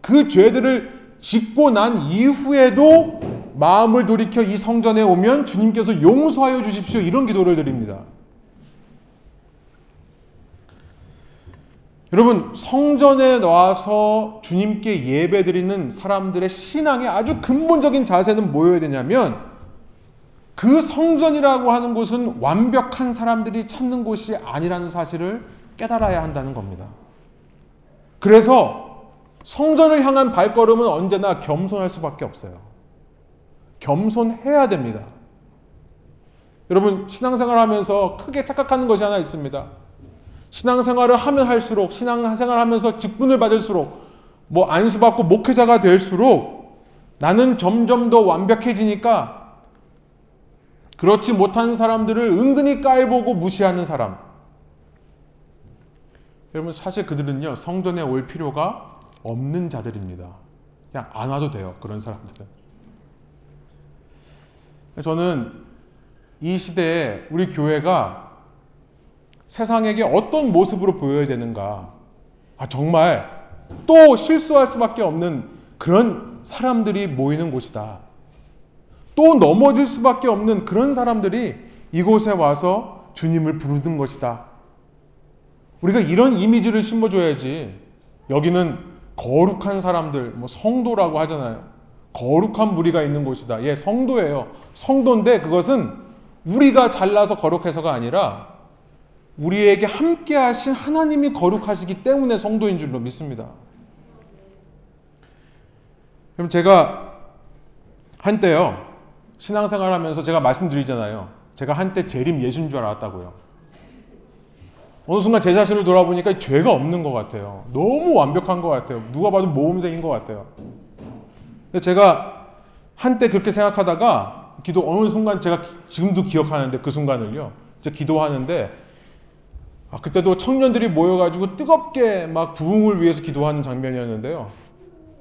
[SPEAKER 1] 그 죄들을 짓고 난 이후에도 마음을 돌이켜 이 성전에 오면 주님께서 용서하여 주십시오. 이런 기도를 드립니다. 여러분, 성전에 나와서 주님께 예배 드리는 사람들의 신앙의 아주 근본적인 자세는 뭐여야 되냐면 그 성전이라고 하는 곳은 완벽한 사람들이 찾는 곳이 아니라는 사실을 깨달아야 한다는 겁니다. 그래서 성전을 향한 발걸음은 언제나 겸손할 수밖에 없어요. 겸손해야 됩니다. 여러분, 신앙생활 하면서 크게 착각하는 것이 하나 있습니다. 신앙생활을 하면 할수록, 신앙생활 하면서 직분을 받을수록, 뭐 안수받고 목회자가 될수록 나는 점점 더 완벽해지니까 그렇지 못한 사람들을 은근히 깔보고 무시하는 사람. 여러분, 사실 그들은요, 성전에 올 필요가 없는 자들입니다. 그냥 안 와도 돼요. 그런 사람들은. 저는 이 시대에 우리 교회가 세상에게 어떤 모습으로 보여야 되는가. 아, 정말 또 실수할 수밖에 없는 그런 사람들이 모이는 곳이다. 또 넘어질 수밖에 없는 그런 사람들이 이곳에 와서 주님을 부르는 것이다. 우리가 이런 이미지를 심어줘야지. 여기는 거룩한 사람들, 뭐 성도라고 하잖아요. 거룩한 무리가 있는 곳이다. 예, 성도예요. 성도인데 그것은 우리가 잘나서 거룩해서가 아니라 우리에게 함께 하신 하나님이 거룩하시기 때문에 성도인 줄로 믿습니다. 그럼 제가 한때요. 신앙생활 하면서 제가 말씀드리잖아요. 제가 한때 재림 예수인 줄 알았다고요. 어느 순간 제 자신을 돌아보니까 죄가 없는 것 같아요. 너무 완벽한 것 같아요. 누가 봐도 모험생인 것 같아요. 제가 한때 그렇게 생각하다가 기도 어느 순간 제가 지금도 기억하는데 그 순간을요. 제가 기도하는데 아, 그때도 청년들이 모여가지고 뜨겁게 막 부흥을 위해서 기도하는 장면이었는데요.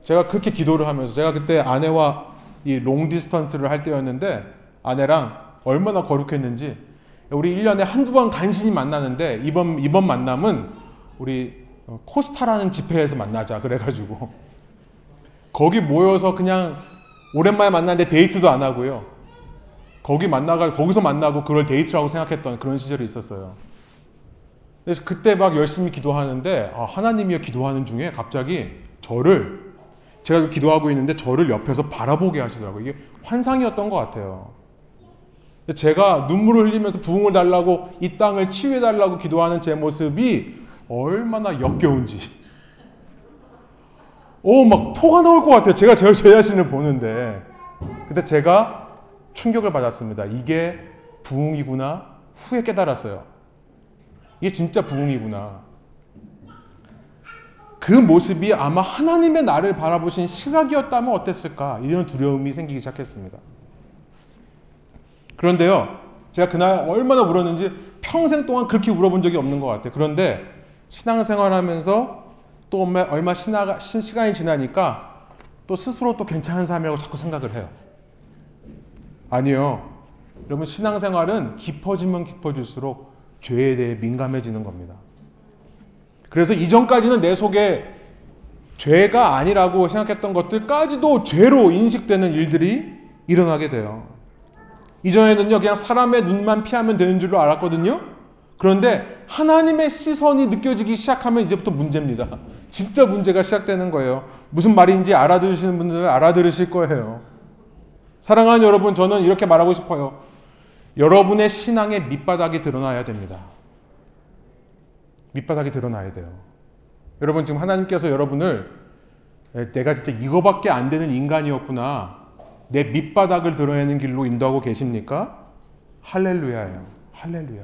[SPEAKER 1] 제가 그렇게 기도를 하면서 제가 그때 아내와 이 롱디스턴스를 할 때였는데 아내랑 얼마나 거룩했는지 우리 1년에 한두 번 간신히 만나는데 이번 이번 만남은 우리 코스타라는 집회에서 만나자 그래가지고 거기 모여서 그냥 오랜만에 만났는데 데이트도 안 하고요. 거기 만나가 거기서 만나고 그걸 데이트라고 생각했던 그런 시절이 있었어요. 그래서 그때 막 열심히 기도하는데 아, 하나님이여 기도하는 중에 갑자기 저를 제가 기도하고 있는데 저를 옆에서 바라보게 하시더라고요. 이게 환상이었던 것 같아요. 제가 눈물을 흘리면서 부흥을 달라고 이 땅을 치유해 달라고 기도하는 제 모습이 얼마나 역겨운지. 오, 막 토가 나올 것 같아요. 제가 제 자신을 보는데. 근데 제가 충격을 받았습니다. 이게 부흥이구나. 후에 깨달았어요. 이게 진짜 부흥이구나. 그 모습이 아마 하나님의 나를 바라보신 시각이었다면 어땠을까? 이런 두려움이 생기기 시작했습니다. 그런데요, 제가 그날 얼마나 울었는지 평생 동안 그렇게 울어본 적이 없는 것 같아요. 그런데 신앙생활 하면서 또 얼마 신화가, 시간이 지나니까 또 스스로 또 괜찮은 삶이라고 자꾸 생각을 해요. 아니요. 여러분, 신앙생활은 깊어지면 깊어질수록 죄에 대해 민감해지는 겁니다. 그래서 이전까지는 내 속에 죄가 아니라고 생각했던 것들까지도 죄로 인식되는 일들이 일어나게 돼요. 이전에는요, 그냥 사람의 눈만 피하면 되는 줄로 알았거든요. 그런데 하나님의 시선이 느껴지기 시작하면 이제부터 문제입니다. 진짜 문제가 시작되는 거예요. 무슨 말인지 알아들으시는 분들은 알아들으실 거예요. 사랑하는 여러분, 저는 이렇게 말하고 싶어요. 여러분의 신앙의 밑바닥이 드러나야 됩니다. 밑바닥이 드러나야 돼요. 여러분, 지금 하나님께서 여러분을 내가 진짜 이거밖에 안 되는 인간이었구나. 내 밑바닥을 드러내는 길로 인도하고 계십니까? 할렐루야예요. 할렐루야.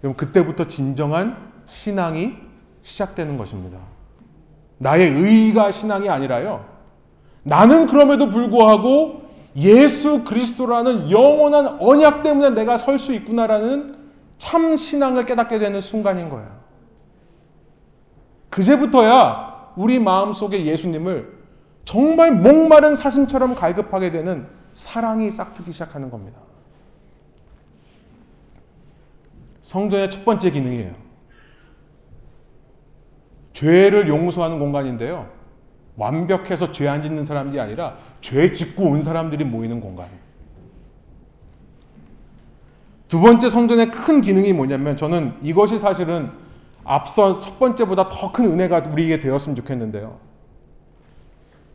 [SPEAKER 1] 그럼 그때부터 진정한 신앙이 시작되는 것입니다. 나의 의가 신앙이 아니라요. 나는 그럼에도 불구하고 예수 그리스도라는 영원한 언약 때문에 내가 설 수 있구나라는 참 신앙을 깨닫게 되는 순간인 거예요. 그제부터야 우리 마음 속에 예수님을 정말 목마른 사슴처럼 갈급하게 되는 사랑이 싹트기 시작하는 겁니다. 성전의 첫 번째 기능이에요. 죄를 용서하는 공간인데요. 완벽해서 죄 안 짓는 사람들이 아니라 죄 짓고 온 사람들이 모이는 공간. 두 번째 성전의 큰 기능이 뭐냐면 저는 이것이 사실은 앞서 첫 번째보다 더 큰 은혜가 우리에게 되었으면 좋겠는데요.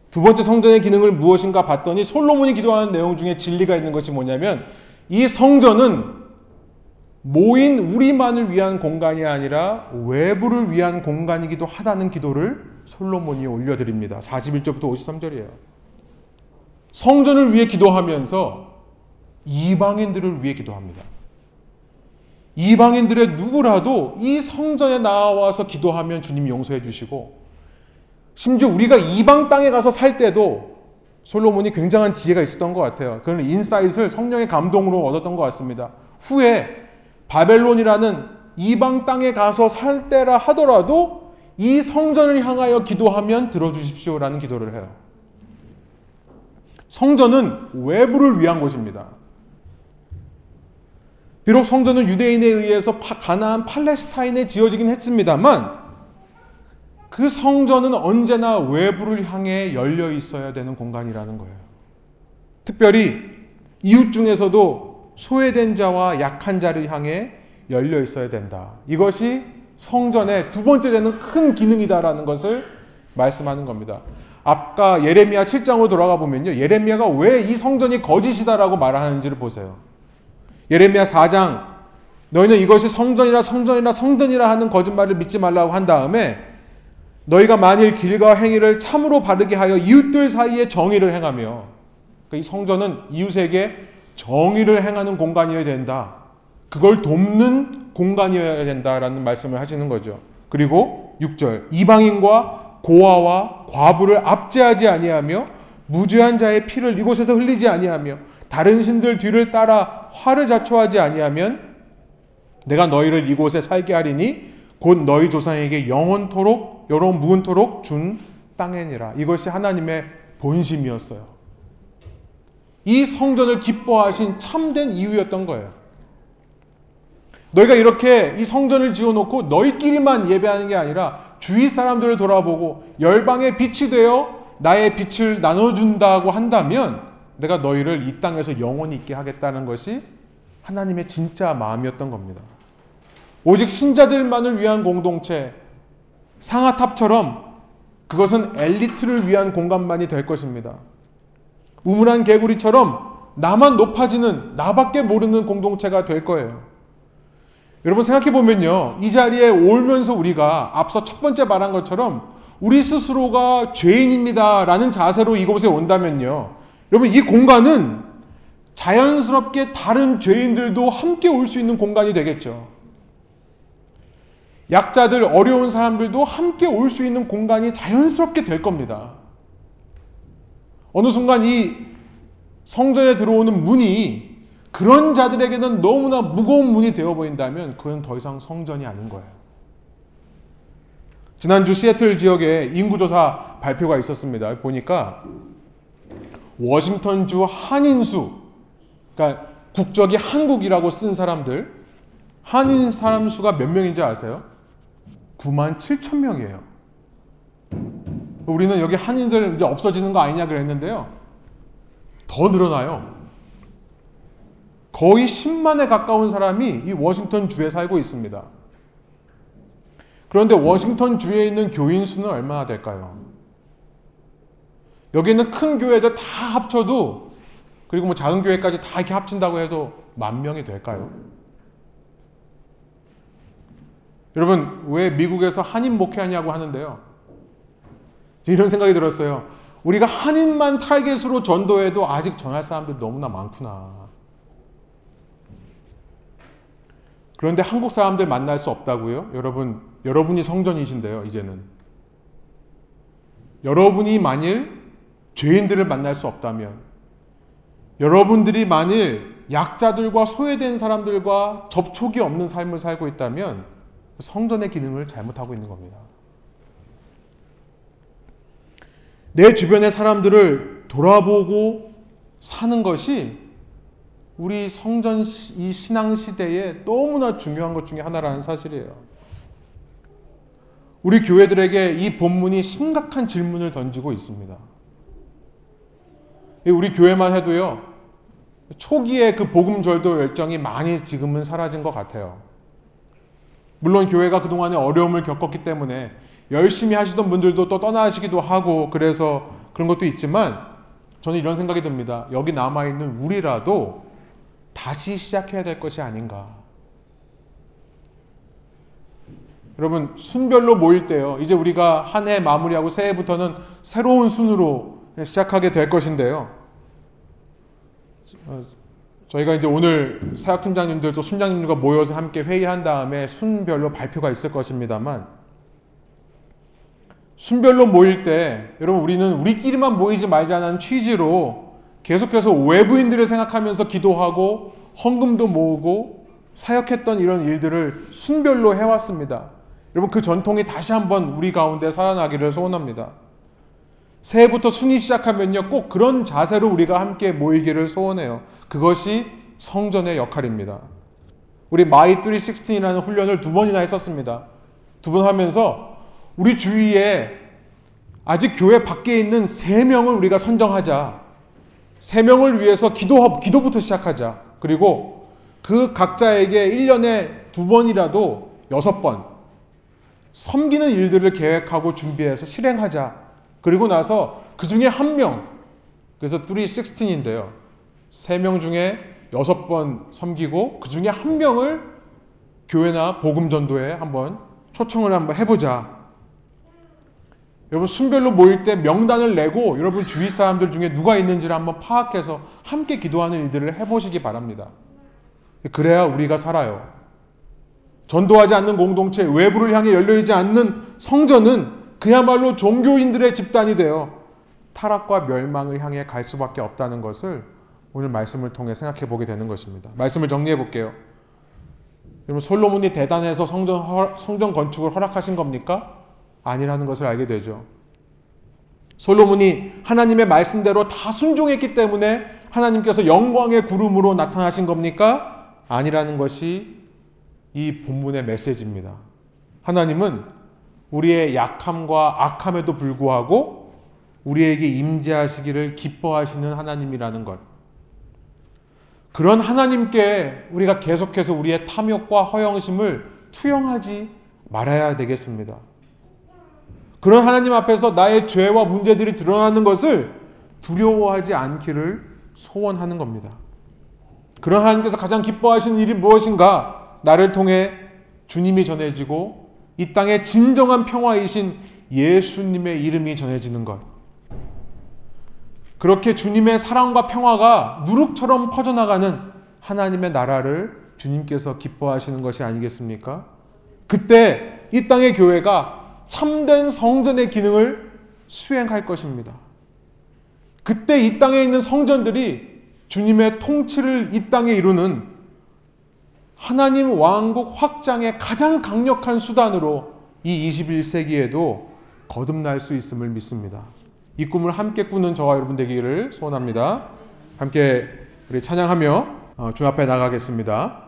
[SPEAKER 1] 두 번째 성전의 기능을 무엇인가 봤더니 솔로몬이 기도하는 내용 중에 진리가 있는 것이 뭐냐면 이 성전은 모인 우리만을 위한 공간이 아니라 외부를 위한 공간이기도 하다는 기도를 솔로몬이 올려드립니다. 41절부터 53절이에요. 성전을 위해 기도하면서 이방인들을 위해 기도합니다. 이방인들의 누구라도 이 성전에 나와서 기도하면 주님 용서해 주시고 심지어 우리가 이방 땅에 가서 살 때도 솔로몬이 굉장한 지혜가 있었던 것 같아요. 그런 insight를 성령의 감동으로 얻었던 것 같습니다. 후에 바벨론이라는 이방 땅에 가서 살 때라 하더라도 이 성전을 향하여 기도하면 들어주십시오라는 기도를 해요. 성전은 외부를 위한 곳입니다. 비록 성전은 유대인에 의해서 가나안 팔레스타인에 지어지긴 했습니다만 그 성전은 언제나 외부를 향해 열려 있어야 되는 공간이라는 거예요. 특별히 이웃 중에서도 소외된 자와 약한 자를 향해 열려 있어야 된다. 이것이 성전의 두 번째 되는 큰 기능이다라는 것을 말씀하는 겁니다. 아까 예레미야 7장으로 돌아가 보면요. 예레미야가 왜 이 성전이 거짓이다라고 말하는지를 보세요. 예레미야 4장 너희는 이것이 성전이라 성전이라 성전이라 하는 거짓말을 믿지 말라고 한 다음에 너희가 만일 길과 행위를 참으로 바르게 하여 이웃들 사이에 정의를 행하며 그러니까 이 성전은 이웃에게 정의를 행하는 공간이어야 된다. 그걸 돕는 공간이어야 된다라는 말씀을 하시는 거죠. 그리고 6절 이방인과 고아와 과부를 압제하지 아니하며 무죄한 자의 피를 이곳에서 흘리지 아니하며 다른 신들 뒤를 따라 화를 자초하지 아니하면 내가 너희를 이곳에 살게 하리니 곧 너희 조상에게 영원토록 여론 무은토록 준 땅이니라. 이것이 하나님의 본심이었어요. 이 성전을 기뻐하신 참된 이유였던 거예요. 너희가 이렇게 이 성전을 지어놓고 너희끼리만 예배하는 게 아니라 주위 사람들을 돌아보고 열방의 빛이 되어 나의 빛을 나눠준다고 한다면 내가 너희를 이 땅에서 영원히 있게 하겠다는 것이 하나님의 진짜 마음이었던 겁니다. 오직 신자들만을 위한 공동체, 상아탑처럼 그것은 엘리트를 위한 공간만이 될 것입니다. 우물한 개구리처럼 나만 높아지는 나밖에 모르는 공동체가 될 거예요. 여러분 생각해 보면요. 이 자리에 오면서 우리가 앞서 첫 번째 말한 것처럼 우리 스스로가 죄인입니다 라는 자세로 이곳에 온다면요. 여러분 이 공간은 자연스럽게 다른 죄인들도 함께 올 수 있는 공간이 되겠죠. 약자들, 어려운 사람들도 함께 올 수 있는 공간이 자연스럽게 될 겁니다. 어느 순간 이 성전에 들어오는 문이 그런 자들에게는 너무나 무거운 문이 되어 보인다면 그건 더 이상 성전이 아닌 거예요. 지난주 시애틀 지역에 인구조사 발표가 있었습니다. 보니까 워싱턴주 한인수, 그러니까 국적이 한국이라고 쓴 사람들, 한인 사람 수가 몇 명인지 아세요? 9만 7천 명이에요. 우리는 여기 한인들 이제 없어지는 거 아니냐 그랬는데요. 더 늘어나요. 거의 10만에 가까운 사람이 이 워싱턴 주에 살고 있습니다. 그런데 워싱턴 주에 있는 교인 수는 얼마나 될까요? 여기 있는 큰 교회들 다 합쳐도 그리고 뭐 작은 교회까지 다 이렇게 합친다고 해도 만 명이 될까요? 여러분, 왜 미국에서 한인 목회하냐고 하는데요. 이런 생각이 들었어요. 우리가 한인만 타겟으로 전도해도 아직 전할 사람들 너무나 많구나. 그런데 한국 사람들 만날 수 없다고요? 여러분, 여러분이 성전이신데요, 이제는. 여러분이 만일 죄인들을 만날 수 없다면, 여러분들이 만일 약자들과 소외된 사람들과 접촉이 없는 삶을 살고 있다면, 성전의 기능을 잘못하고 있는 겁니다. 내 주변의 사람들을 돌아보고 사는 것이 우리 성전 이 신앙 시대에 너무나 중요한 것 중에 하나라는 사실이에요. 우리 교회들에게 이 본문이 심각한 질문을 던지고 있습니다. 우리 교회만 해도요, 초기에 그 복음절도 열정이 많이 지금은 사라진 것 같아요. 물론 교회가 그동안에 어려움을 겪었기 때문에 열심히 하시던 분들도 또 떠나시기도 하고 그래서 그런 것도 있지만 저는 이런 생각이 듭니다. 여기 남아있는 우리라도 다시 시작해야 될 것이 아닌가. 여러분, 순별로 모일 때요. 이제 우리가 한 해 마무리하고 새해부터는 새로운 순으로 시작하게 될 것인데요. 저희가 이제 오늘 사역팀장님들 또 순장님들과 모여서 함께 회의한 다음에 순별로 발표가 있을 것입니다만 순별로 모일 때 여러분 우리는 우리끼리만 모이지 말자는 취지로 계속해서 외부인들을 생각하면서 기도하고 헌금도 모으고 사역했던 이런 일들을 순별로 해왔습니다. 여러분 그 전통이 다시 한번 우리 가운데 살아나기를 소원합니다. 새해부터 순이 시작하면요 꼭 그런 자세로 우리가 함께 모이기를 소원해요. 그것이 성전의 역할입니다. 우리 My 316이라는 훈련을 두 번이나 했었습니다. 두 번 하면서 우리 주위에 아직 교회 밖에 있는 세 명을 우리가 선정하자. 세 명을 위해서 기도, 기도부터 시작하자. 그리고 그 각자에게 1년에 두 번이라도 여섯 번 섬기는 일들을 계획하고 준비해서 실행하자. 그리고 나서 그 중에 한 명, 그래서 316인데요. 3명 중에 6번 섬기고 그 중에 한 명을 교회나 복음 전도에 한번 초청을 한번 해보자. 여러분 순별로 모일 때 명단을 내고 여러분 주위 사람들 중에 누가 있는지를 한번 파악해서 함께 기도하는 일들을 해보시기 바랍니다. 그래야 우리가 살아요. 전도하지 않는 공동체, 외부를 향해 열려있지 않는 성전은 그야말로 종교인들의 집단이 되어 타락과 멸망을 향해 갈 수밖에 없다는 것을 오늘 말씀을 통해 생각해 보게 되는 것입니다. 말씀을 정리해 볼게요. 여러분 솔로몬이 대단해서 성전, 성전 건축을 허락하신 겁니까? 아니라는 것을 알게 되죠. 솔로몬이 하나님의 말씀대로 다 순종했기 때문에 하나님께서 영광의 구름으로 나타나신 겁니까? 아니라는 것이 이 본문의 메시지입니다. 하나님은 우리의 약함과 악함에도 불구하고 우리에게 임재하시기를 기뻐하시는 하나님이라는 것. 그런 하나님께 우리가 계속해서 우리의 탐욕과 허영심을 투영하지 말아야 되겠습니다. 그런 하나님 앞에서 나의 죄와 문제들이 드러나는 것을 두려워하지 않기를 소원하는 겁니다. 그런 하나님께서 가장 기뻐하시는 일이 무엇인가? 나를 통해 주님이 전해지고 이 땅의 진정한 평화이신 예수님의 이름이 전해지는 것. 그렇게 주님의 사랑과 평화가 누룩처럼 퍼져나가는 하나님의 나라를 주님께서 기뻐하시는 것이 아니겠습니까? 그때 이 땅의 교회가 참된 성전의 기능을 수행할 것입니다. 그때 이 땅에 있는 성전들이 주님의 통치를 이 땅에 이루는 하나님 왕국 확장의 가장 강력한 수단으로 이 21세기에도 거듭날 수 있음을 믿습니다. 이 꿈을 함께 꾸는 저와 여러분 되기를 소원합니다. 함께 우리 찬양하며 주 앞에 나가겠습니다.